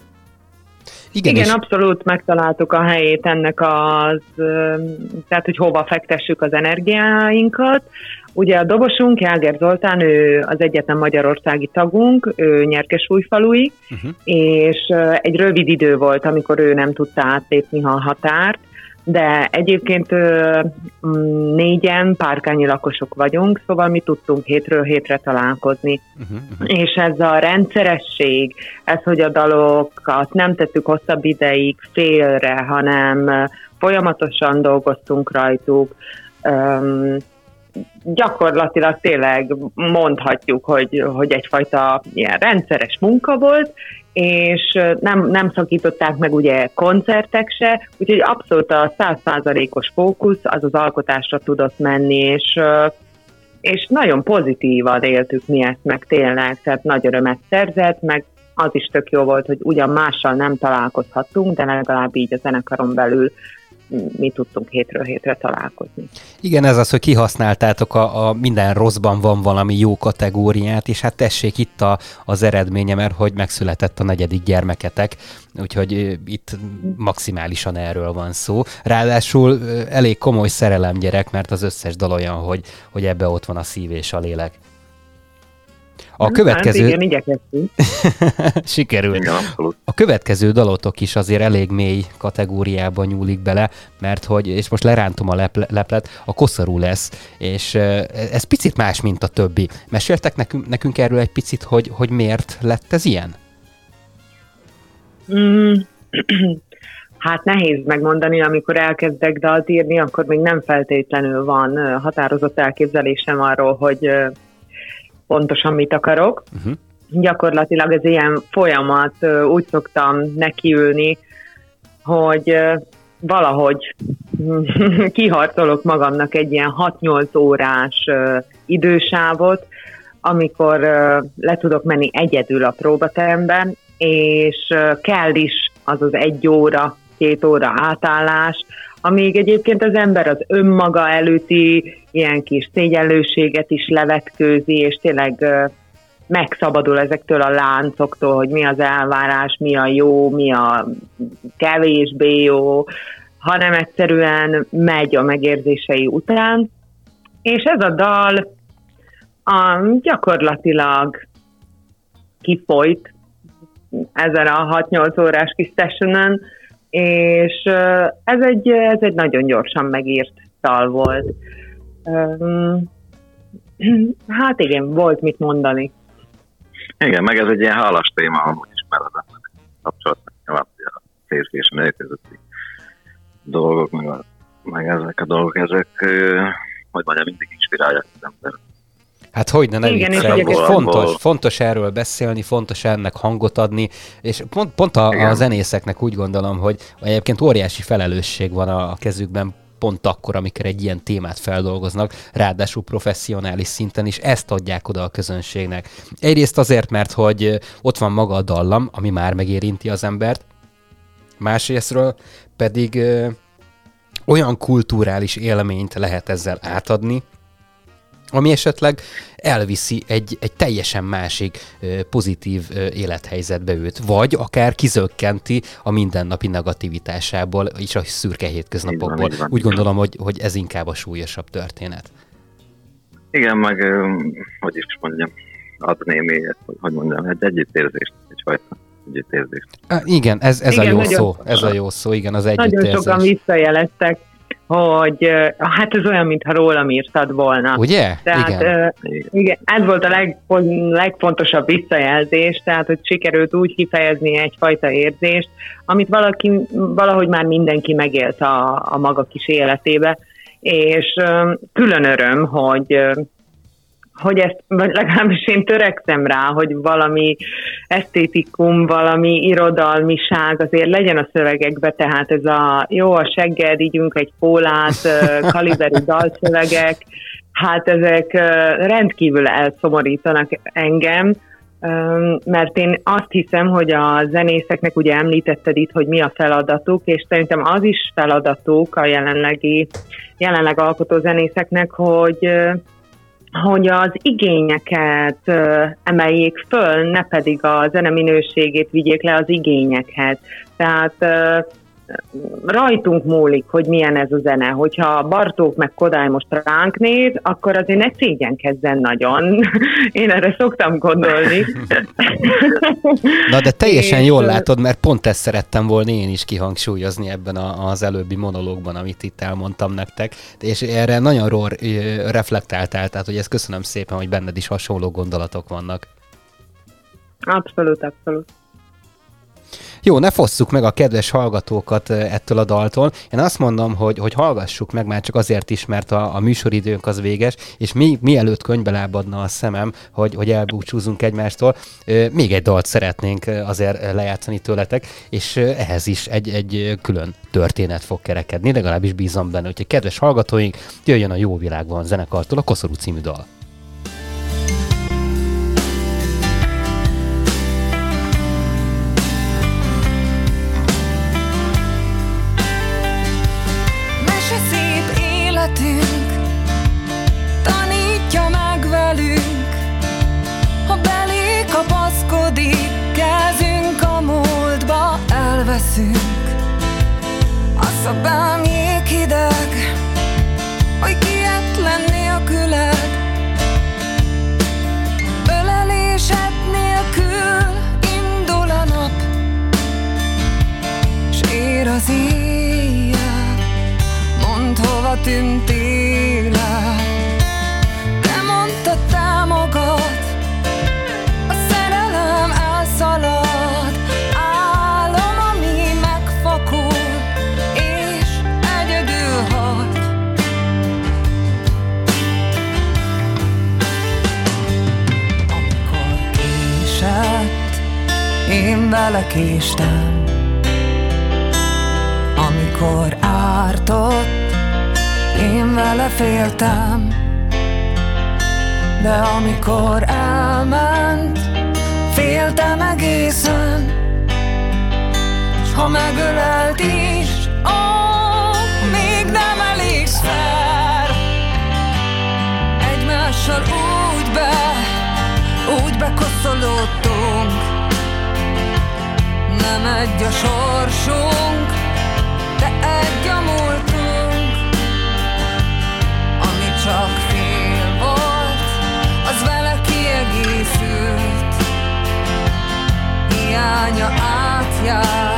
Igen, Igen, és abszolút megtaláltuk a helyét ennek az, tehát hogy hova fektessük az energiáinkat. Ugye a dobosunk, Jáger Zoltán, ő az egyetem magyarországi tagunk, ő Nyerkesújfalui, uh-huh. és ö, egy rövid idő volt, amikor ő nem tudta átlépni a határt, de egyébként mm, négyen párkányi lakosok vagyunk, szóval mi tudtunk hétről hétre találkozni. Uh-huh. Uh-huh. És ez a rendszeresség, ez, hogy a dalokat nem tettük hosszabb ideig félre, hanem folyamatosan dolgoztunk rajtuk, öm, gyakorlatilag tényleg mondhatjuk, hogy, hogy egyfajta ilyen rendszeres munka volt, és nem, nem szakították meg ugye koncertek se, úgyhogy abszolút a százszázalékos fókusz az az alkotásra tudott menni, és, és nagyon pozitívan éltük mi ezt meg tényleg, tehát nagy örömet szerzett, meg az is tök jó volt, hogy ugyan mással nem találkozhattunk, de legalább így a zenekaron belül mi tudtunk hétről hétre találkozni. Igen, ez az, hogy kihasználtátok a, a minden rosszban van valami jó kategóriát, és hát tessék itt a, az eredménye, mert hogy megszületett a negyedik gyermeketek, úgyhogy itt maximálisan erről van szó. Ráadásul elég komoly szerelem gyerek, mert az összes dal olyan, hogy, hogy ebbe ott van a szív és a lélek. A következő... Hát igen, igyekeztünk. Sikerült. Igen, abszolút. A következő dalotok is azért elég mély kategóriába nyúlik bele, mert hogy, és most lerántom a lepl- leplet, a koszorú lesz, és ez picit más, mint a többi. Meséltek nekünk, nekünk erről egy picit, hogy, hogy miért lett ez ilyen? Mm. Hát nehéz megmondani, amikor elkezdek dalt írni, akkor még nem feltétlenül van határozott elképzelésem arról, hogy pontosan mit akarok. Uh-huh. Gyakorlatilag ez ilyen folyamat, úgy szoktam nekiülni, hogy valahogy kiharcolok magamnak egy ilyen 6-8 órás idősávot, amikor le tudok menni egyedül a próbaterembe, és kell is az az egy óra, két óra átállás, amíg egyébként az ember az önmaga előtti ilyen kis szégyenlőséget is levetkőzi, és tényleg megszabadul ezektől a láncoktól, hogy mi az elvárás, mi a jó, mi a kevésbé jó, hanem egyszerűen megy a megérzései után. És ez a dal a, gyakorlatilag kifolyt ezen a 6-8 órás kis sessionen, és ez egy, ez egy nagyon gyorsan megírt dal volt. Hát igen, volt mit mondani. Igen, meg ez egy ilyen halas téma, amúgy is, az kapcsolatban a férfi és nők közötti dolgok, meg, a, meg ezek a dolgok, ezek, hogy mondjam, mindig inspirálják az ember. Hát hogy ne, Igen, és fontos, fontos erről beszélni, fontos ennek hangot adni, és pont, pont a, a zenészeknek úgy gondolom, hogy egyébként óriási felelősség van a, a kezükben, pont akkor, amikor egy ilyen témát feldolgoznak, ráadásul professzionális szinten is ezt adják oda a közönségnek. Egyrészt azért, mert hogy ott van maga a dallam, ami már megérinti az embert, másrésztről pedig ö, olyan kulturális élményt lehet ezzel átadni, ami esetleg elviszi egy, egy teljesen másik pozitív élethelyzetbe őt, vagy akár kizökkenti a mindennapi negativitásából és a szürke hétköznapokból. Van, Úgy gondolom, hogy, hogy ez inkább a súlyosabb történet. Igen, meg hogy is mondjam, ad némi, hogy mondjam, egy együttérzést, egyfajta együttérzést. igen, ez, ez igen, a jó szó, ez a jó szó, igen, az együttérzés. Nagyon sokan visszajeleztek hogy hát ez olyan, mintha rólam írtad volna. Ugye? Tehát, igen. Igen. Ez volt a leg, legfontosabb visszajelzés, tehát hogy sikerült úgy kifejezni egyfajta érzést, amit valaki, valahogy már mindenki megélt a, a maga kis életébe, és külön öröm, hogy hogy ezt, vagy legalábbis én törekszem rá, hogy valami esztétikum, valami irodalmiság azért legyen a szövegekbe, tehát ez a jó, a segged, ígyünk egy pólát, kaliberi dalszövegek, hát ezek rendkívül elszomorítanak engem, mert én azt hiszem, hogy a zenészeknek ugye említetted itt, hogy mi a feladatuk, és szerintem az is feladatuk a jelenlegi, jelenleg alkotó zenészeknek, hogy hogy az igényeket emeljék föl, ne pedig a zene minőségét vigyék le az igényekhez. Tehát rajtunk múlik, hogy milyen ez a zene. Hogyha Bartók meg Kodály most ránk néz, akkor azért ne szégyenkezzen nagyon. Én erre szoktam gondolni. Na de teljesen és... jól látod, mert pont ezt szerettem volna én is kihangsúlyozni ebben a, az előbbi monológban, amit itt elmondtam nektek. És erre nagyon ról reflektáltál, tehát hogy ezt köszönöm szépen, hogy benned is hasonló gondolatok vannak. Abszolút, abszolút. Jó, ne fosszuk meg a kedves hallgatókat ettől a daltól. Én azt mondom, hogy, hogy hallgassuk meg már csak azért is, mert a, a műsoridőnk az véges, és mi, mielőtt könyvbe lábadna a szemem, hogy, hogy elbúcsúzunk egymástól, még egy dalt szeretnénk azért lejátszani tőletek, és ehhez is egy, egy külön történet fog kerekedni, legalábbis bízom benne, hogy kedves hallgatóink, jöjjön a Jó Világban zenekartól a Koszorú című dal. Szobám jéghideg Hogy kietlen nélküled Ölelésed nélkül indul a nap S ér az éjjel. Mondd hova tűntél vele késtem Amikor ártott, én vele féltem. De amikor elment, féltem egészen S ha megölelt is, oh, nem egy a sorsunk, de egy a múltunk. Ami csak fél volt, az vele kiegészült. Hiánya átjár,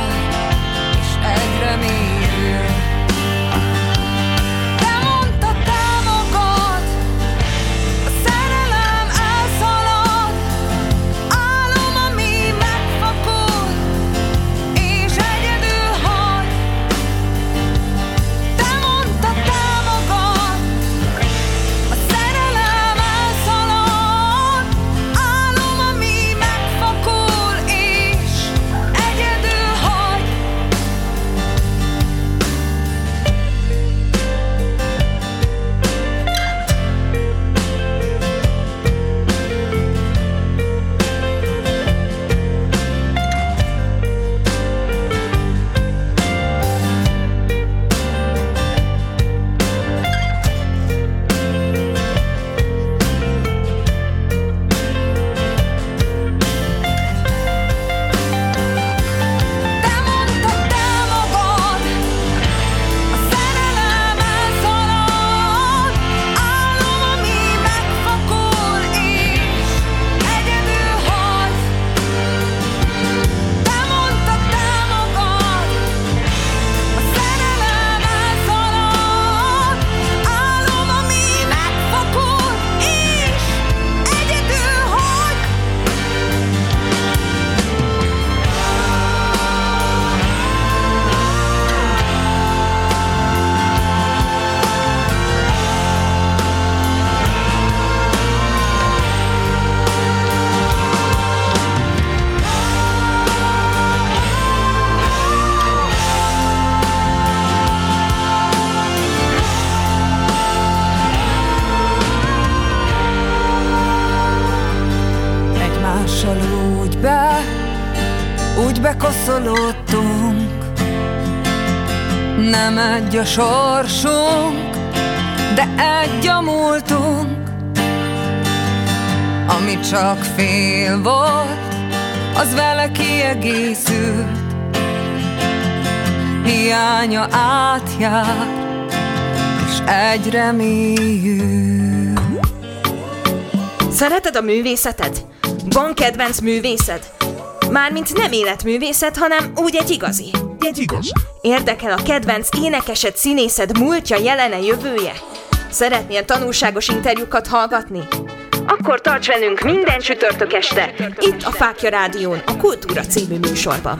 egy a sorsunk, de egy a múltunk Ami csak fél volt, az vele kiegészült Hiánya átjár, és egyre mélyül Szereted a művészetet? Van kedvenc művészed? Mármint nem életművészet, hanem úgy egy igazi. Egy igazi. Érdekel a kedvenc énekesed, színészed múltja, jelene, jövője? Szeretnél tanulságos interjúkat hallgatni? Akkor tarts velünk minden csütörtök este, itt a Fákja Rádión, a Kultúra című műsorban.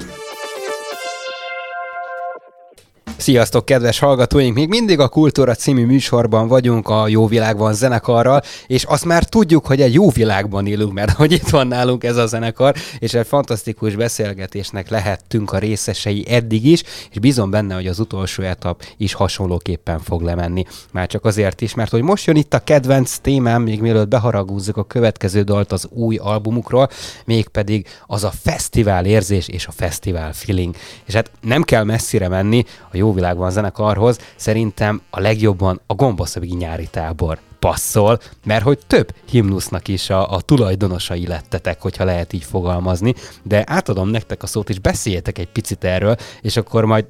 Sziasztok, kedves hallgatóink! Még mindig a Kultúra című műsorban vagyunk a Jó Világban zenekarral, és azt már tudjuk, hogy egy jó világban élünk, mert hogy itt van nálunk ez a zenekar, és egy fantasztikus beszélgetésnek lehettünk a részesei eddig is, és bízom benne, hogy az utolsó etap is hasonlóképpen fog lemenni. Már csak azért is, mert hogy most jön itt a kedvenc témám, még mielőtt beharagúzzuk a következő dalt az új albumukról, mégpedig az a fesztivál érzés és a fesztivál feeling. És hát nem kell messzire menni, a Jó Világban zenekarhoz szerintem a legjobban a gombaszögi nyári tábor passzol, mert hogy több himnusznak is a, a tulajdonosai lettetek, hogyha lehet így fogalmazni, de átadom nektek a szót, és beszéljetek egy picit erről, és akkor majd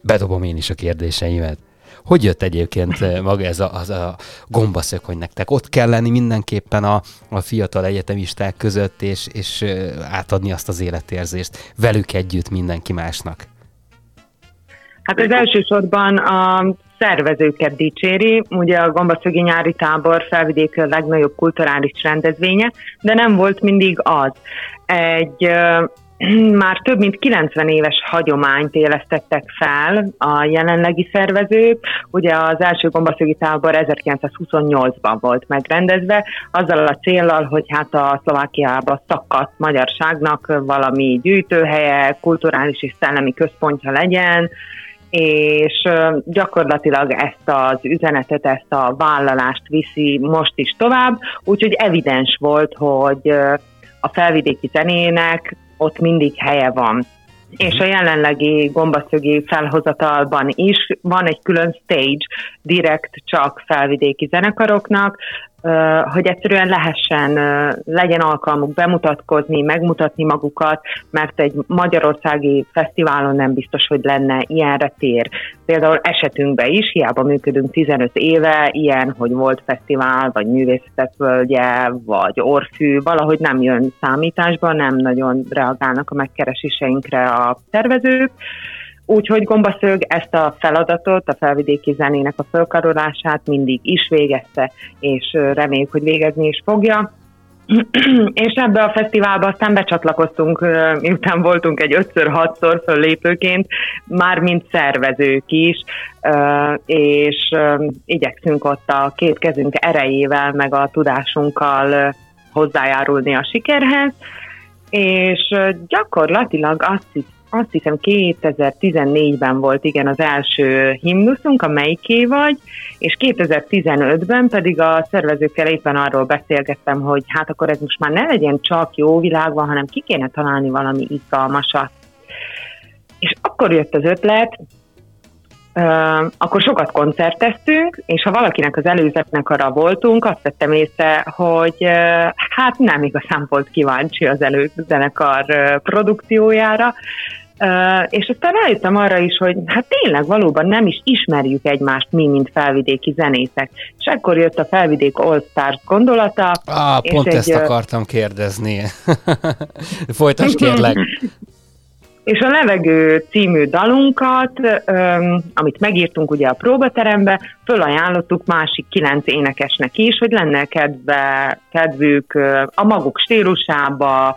bedobom én is a kérdéseimet. Hogy jött egyébként eh, maga ez a, az a gombaszök, hogy nektek ott kell lenni mindenképpen a, a fiatal egyetemisták között, és, és eh, átadni azt az életérzést velük együtt mindenki másnak? Hát az elsősorban a szervezőket dicséri. Ugye a Gombaszögi nyári tábor felvidék legnagyobb kulturális rendezvénye, de nem volt mindig az. Egy már több mint 90 éves hagyományt élesztettek fel a jelenlegi szervezők. Ugye az első gombaszögi tábor 1928-ban volt megrendezve, azzal a célral, hogy hát a Szlovákiába szakadt magyarságnak valami gyűjtőhelye, kulturális és szellemi központja legyen, és gyakorlatilag ezt az üzenetet, ezt a vállalást viszi most is tovább, úgyhogy evidens volt, hogy a felvidéki zenének ott mindig helye van. És a jelenlegi gombaszögi felhozatalban is van egy külön stage, direkt csak felvidéki zenekaroknak, hogy egyszerűen lehessen, legyen alkalmuk bemutatkozni, megmutatni magukat, mert egy magyarországi fesztiválon nem biztos, hogy lenne ilyenre tér. Például esetünkben is, hiába működünk 15 éve, ilyen, hogy volt fesztivál, vagy művészetek völgye, vagy orfű, valahogy nem jön számításba, nem nagyon reagálnak a megkereséseinkre a tervezők, Úgyhogy Gombaszög ezt a feladatot, a felvidéki zenének a fölkarolását mindig is végezte, és reméljük, hogy végezni is fogja. és ebbe a fesztiválba aztán becsatlakoztunk, miután voltunk egy 5-6-szor föllépőként, már mint szervezők is, és igyekszünk ott a két kezünk erejével, meg a tudásunkkal hozzájárulni a sikerhez, és gyakorlatilag azt hiszem, azt hiszem 2014-ben volt igen az első himnuszunk, a Melyiké vagy, és 2015-ben pedig a szervezőkkel éppen arról beszélgettem, hogy hát akkor ez most már ne legyen csak jó világban, hanem ki kéne találni valami izgalmasat. És akkor jött az ötlet, Uh, akkor sokat koncerteztünk, és ha valakinek az előzetnek arra voltunk, azt vettem észre, hogy uh, hát nem igazán volt kíváncsi az előzenekar uh, produkciójára, Uh, és aztán rájöttem arra is, hogy hát tényleg valóban nem is ismerjük egymást mi, mint felvidéki zenészek. És ekkor jött a felvidék All Stars gondolata. Ah, pont egy, ezt akartam kérdezni. Folytas kérlek. És a Levegő című dalunkat, amit megírtunk ugye a próbaterembe, fölajánlottuk másik kilenc énekesnek is, hogy lenne kedve, kedvük a maguk stílusába,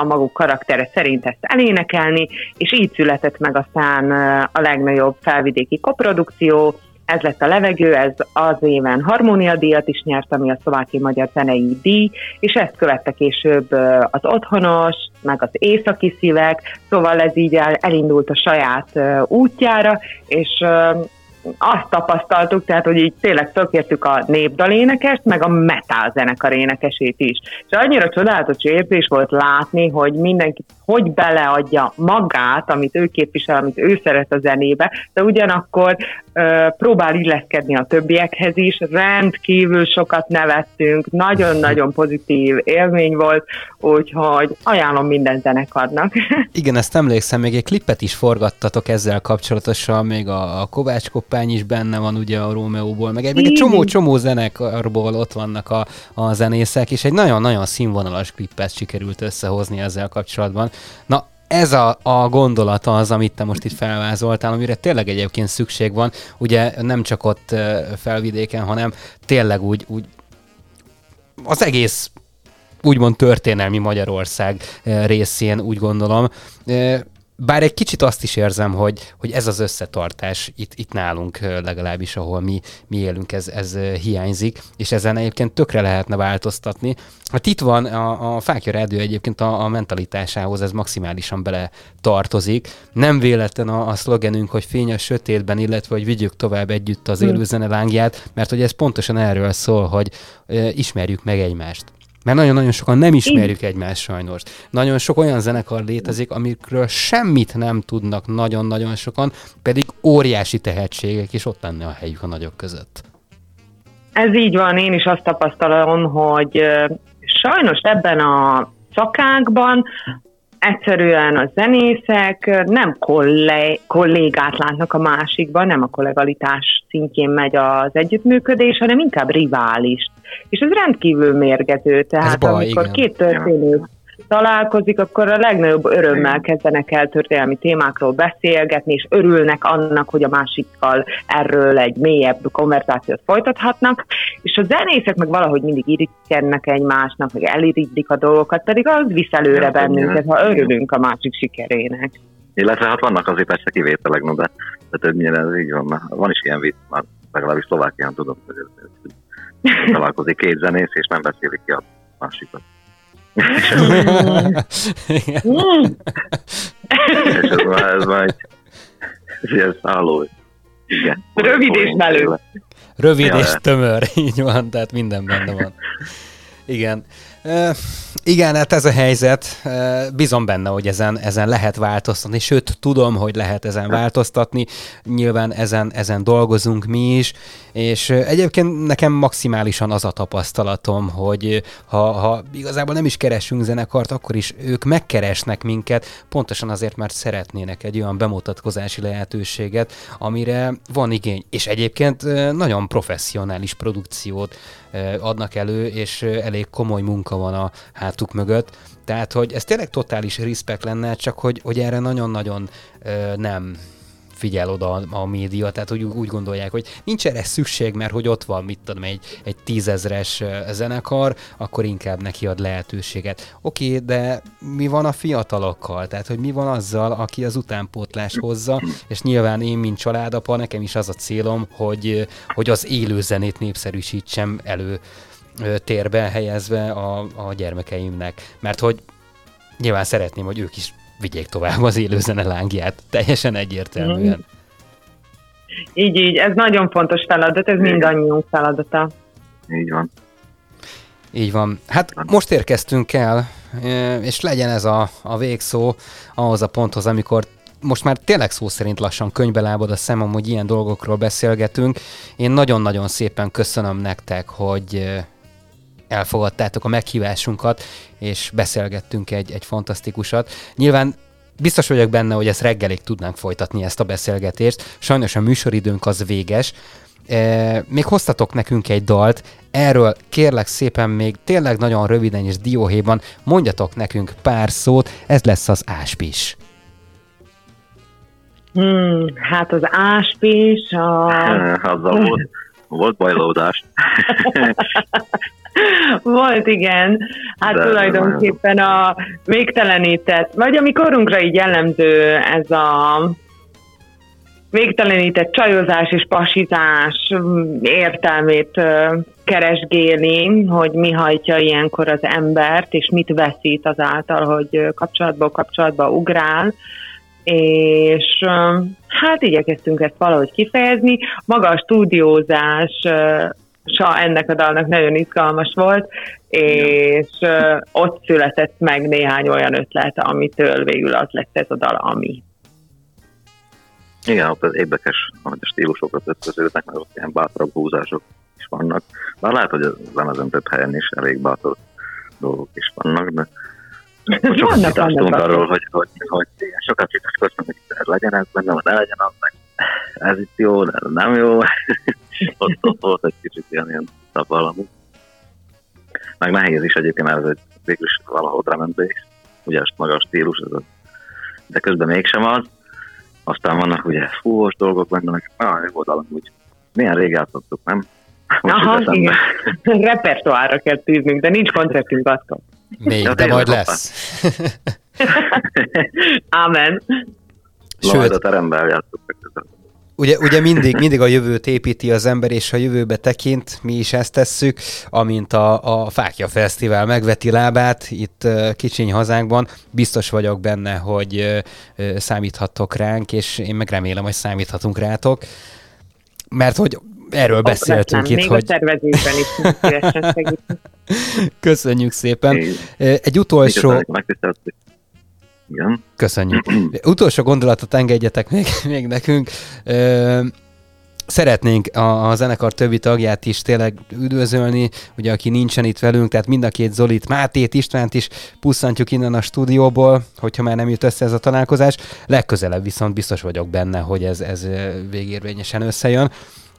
a maguk karaktere szerint ezt elénekelni, és így született meg aztán a legnagyobb felvidéki koprodukció, ez lett a levegő, ez az éven harmóniadíjat is nyert, ami a szlováki magyar zenei díj, és ezt követte később az otthonos, meg az északi szívek, szóval ez így elindult a saját útjára, és azt tapasztaltuk, tehát, hogy így tényleg tökértük a népdalénekest, meg a metal zenekar énekesét is. És annyira csodálatos érzés volt látni, hogy mindenki hogy beleadja magát, amit ő képvisel, amit ő szeret a zenébe, de ugyanakkor ö, próbál illeszkedni a többiekhez is, rendkívül sokat nevettünk, nagyon-nagyon pozitív élmény volt, úgyhogy ajánlom minden zenekarnak. Igen, ezt emlékszem, még egy klipet is forgattatok ezzel kapcsolatosan, még a, a Kovács Koppány is benne van ugye a Rómeóból, meg egy, még egy csomó-csomó zenekarból ott vannak a, a zenészek, és egy nagyon-nagyon színvonalas klipet sikerült összehozni ezzel kapcsolatban. Na, ez a, a gondolata az, amit te most itt felvázoltál, amire tényleg egyébként szükség van, ugye nem csak ott felvidéken, hanem tényleg úgy, úgy az egész úgymond történelmi Magyarország részén, úgy gondolom. Bár egy kicsit azt is érzem, hogy, hogy ez az összetartás itt, itt nálunk legalábbis, ahol mi, mi élünk, ez, ez hiányzik, és ezen egyébként tökre lehetne változtatni. Hát itt van a, a Fákja Rádió egyébként a, a mentalitásához, ez maximálisan bele tartozik. Nem véletlen a, a szlogenünk, hogy fény a sötétben, illetve hogy vigyük tovább együtt az hm. élőzene lángját, mert hogy ez pontosan erről szól, hogy e, ismerjük meg egymást. Mert nagyon-nagyon sokan nem ismerjük egymást sajnos. Nagyon sok olyan zenekar létezik, amikről semmit nem tudnak nagyon-nagyon sokan, pedig óriási tehetségek, és ott lenne a helyük a nagyok között. Ez így van, én is azt tapasztalom, hogy sajnos ebben a szakákban egyszerűen a zenészek nem kollé- kollégát látnak a másikban, nem a kollegalitás szintjén megy az együttműködés, hanem inkább riválist. És ez rendkívül mérgező, tehát baj, amikor igen. két történő találkozik, akkor a legnagyobb örömmel kezdenek el történelmi témákról beszélgetni, és örülnek annak, hogy a másikkal erről egy mélyebb konverzációt folytathatnak, és a zenészek meg valahogy mindig irigykednek egymásnak, meg elirigylik a dolgokat, pedig az visz előre ja, bennünket, ha örülünk a másik sikerének. Illetve hát vannak azért persze kivételek, no, de, de többnyire ez így van, van is ilyen vicc, már legalábbis Szlovákián tudom, hogy találkozik két zenész, és nem beszélik ki a másikat. És ez már, ez már egy, ez szálló. Igen. Rövid és melő. Rövid ja, és tömör, így van, tehát minden benne van. Igen. Igen, hát ez a helyzet, bizon benne, hogy ezen, ezen lehet változtatni, sőt, tudom, hogy lehet ezen változtatni, nyilván ezen, ezen dolgozunk mi is, és egyébként nekem maximálisan az a tapasztalatom, hogy ha, ha igazából nem is keresünk zenekart, akkor is ők megkeresnek minket, pontosan azért, mert szeretnének egy olyan bemutatkozási lehetőséget, amire van igény. És egyébként nagyon professzionális produkciót adnak elő, és elég komoly munka van a hátuk mögött. Tehát, hogy ez tényleg totális respekt lenne, csak hogy, hogy erre nagyon-nagyon nem figyel oda a, média, tehát hogy úgy gondolják, hogy nincs erre szükség, mert hogy ott van, mit tudom, egy, egy tízezres zenekar, akkor inkább neki ad lehetőséget. Oké, de mi van a fiatalokkal? Tehát, hogy mi van azzal, aki az utánpótlás hozza, és nyilván én, mint családapa, nekem is az a célom, hogy, hogy az élő zenét népszerűsítsem elő térbe helyezve a, a gyermekeimnek. Mert hogy nyilván szeretném, hogy ők is vigyék tovább az élőzene lángját. Teljesen egyértelműen. Így, így. Ez nagyon fontos feladat, ez mindannyiunk feladata. Így van. Így van. Hát most érkeztünk el, és legyen ez a, a végszó ahhoz a ponthoz, amikor most már tényleg szó szerint lassan könyvbe lábad a szemem, hogy ilyen dolgokról beszélgetünk. Én nagyon-nagyon szépen köszönöm nektek, hogy elfogadtátok a meghívásunkat, és beszélgettünk egy, egy fantasztikusat. Nyilván biztos vagyok benne, hogy ezt reggelig tudnánk folytatni ezt a beszélgetést. Sajnos a műsoridőnk az véges. E, még hoztatok nekünk egy dalt, erről kérlek szépen még tényleg nagyon röviden és dióhéjban mondjatok nekünk pár szót, ez lesz az áspis. Hmm, hát az áspis a... Azzal volt, volt bajlódás. Volt, igen. Hát De tulajdonképpen a végtelenített, vagy ami korunkra így jellemző ez a végtelenített csajozás és pasítás értelmét keresgélni, hogy mi hajtja ilyenkor az embert, és mit veszít azáltal, hogy kapcsolatból kapcsolatba ugrál és hát igyekeztünk ezt valahogy kifejezni. Maga a stúdiózás sa ennek a dalnak nagyon izgalmas volt, és ott született meg néhány olyan ötlet, amitől végül az lett ez a dal, ami. Igen, ott az érdekes, hogy a stílusokat összeződnek, mert ott ilyen bátrabb húzások is vannak. Bár lehet, hogy a lemezen több helyen is elég bátor dolgok is vannak, de sokat vitáztunk arról, hogy, hogy, hogy igen, sokat vitatkoztunk, hogy ez legyen ez benne, vagy ne legyen az, meg ez itt jó, de nem jó. ott, ott volt egy kicsit ilyen, ilyen valami. Meg nehéz is egyébként, mert ez egy végülis valahol drum ugye ezt maga a stílus, ez a, de közben mégsem az. Aztán vannak ugye fúvós dolgok benne, meg ah, jó volt úgy. Milyen rég játszottuk, nem? Aha, igen. Repertoárra kell tűznünk, de nincs koncertünk attól. Még, de majd lesz. Ámen. Majd a teremben játszunk Ugye, ugye mindig, mindig a jövőt építi az ember, és a jövőbe tekint, mi is ezt tesszük, amint a, a Fákja Fesztivál megveti lábát itt kicsiny hazánkban. Biztos vagyok benne, hogy számíthattok ránk, és én meg remélem, hogy számíthatunk rátok. Mert hogy erről beszéltünk itt, Még hogy... a tervezésben is Köszönjük szépen. Egy utolsó... Igen. Köszönjük. Utolsó gondolatot engedjetek még, még nekünk. Szeretnénk a, a zenekar többi tagját is tényleg üdvözölni, ugye aki nincsen itt velünk, tehát mind a két Zolit, Mátét, Istvánt is pusszantjuk innen a stúdióból, hogyha már nem jut össze ez a találkozás. Legközelebb viszont biztos vagyok benne, hogy ez, ez végérvényesen összejön.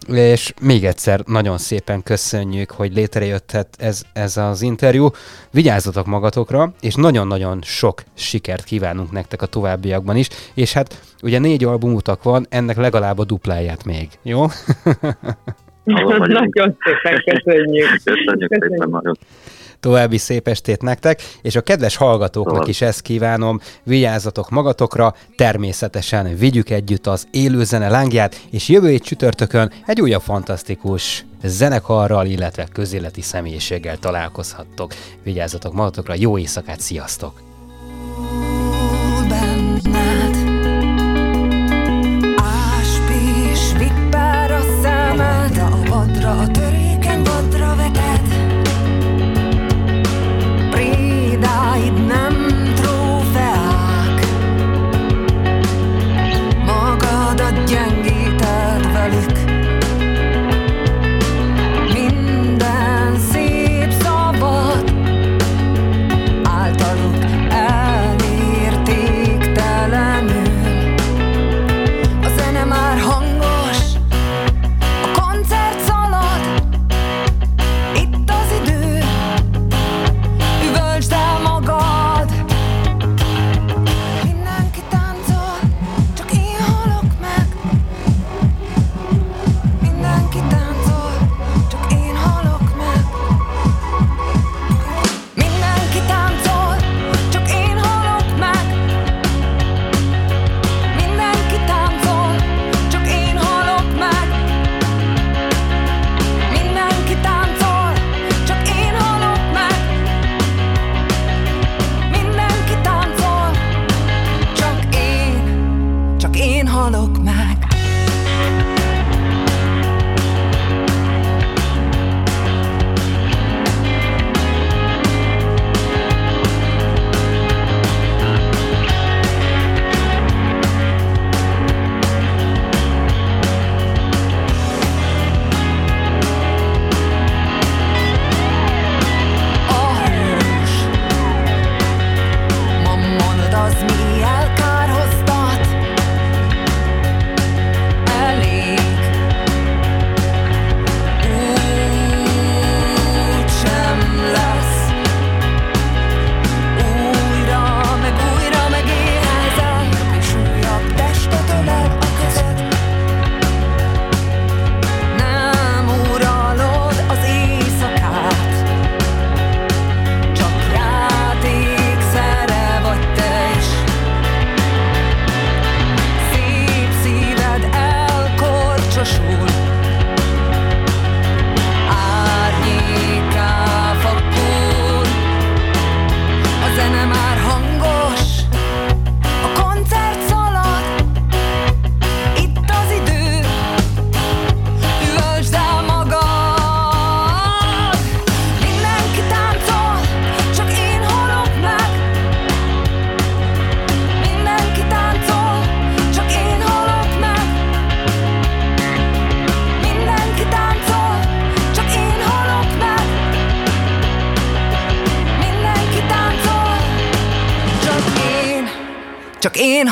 És még egyszer nagyon szépen köszönjük, hogy létrejött ez, ez az interjú. Vigyázzatok magatokra, és nagyon-nagyon sok sikert kívánunk nektek a továbbiakban is. És hát ugye négy albumutak van, ennek legalább a dupláját még, jó? nagyon szépen köszönjük. Köszönjük, köszönjük. szépen nagyon. További szép estét nektek, és a kedves hallgatóknak is ezt kívánom, vigyázzatok magatokra, természetesen vigyük együtt az élőzene lángját, és jövő egy csütörtökön egy újabb fantasztikus zenekarral, illetve közéleti személyiséggel találkozhattok. Vigyázzatok magatokra, jó éjszakát, sziasztok!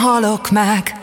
Halok meg.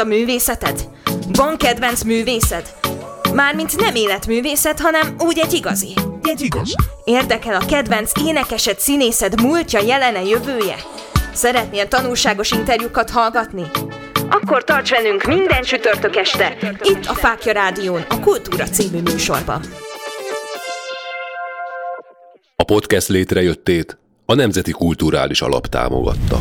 A művészetet? Van kedvenc művészed? Mármint nem életművészet, hanem úgy egy igazi. Egy igaz. Érdekel a kedvenc énekesed, színészed múltja, jelene, jövője? Szeretnél tanulságos interjúkat hallgatni? Akkor tarts velünk minden csütörtök este, itt a Fákja Rádión, a Kultúra című műsorban. A podcast létrejöttét a Nemzeti Kulturális Alap támogatta.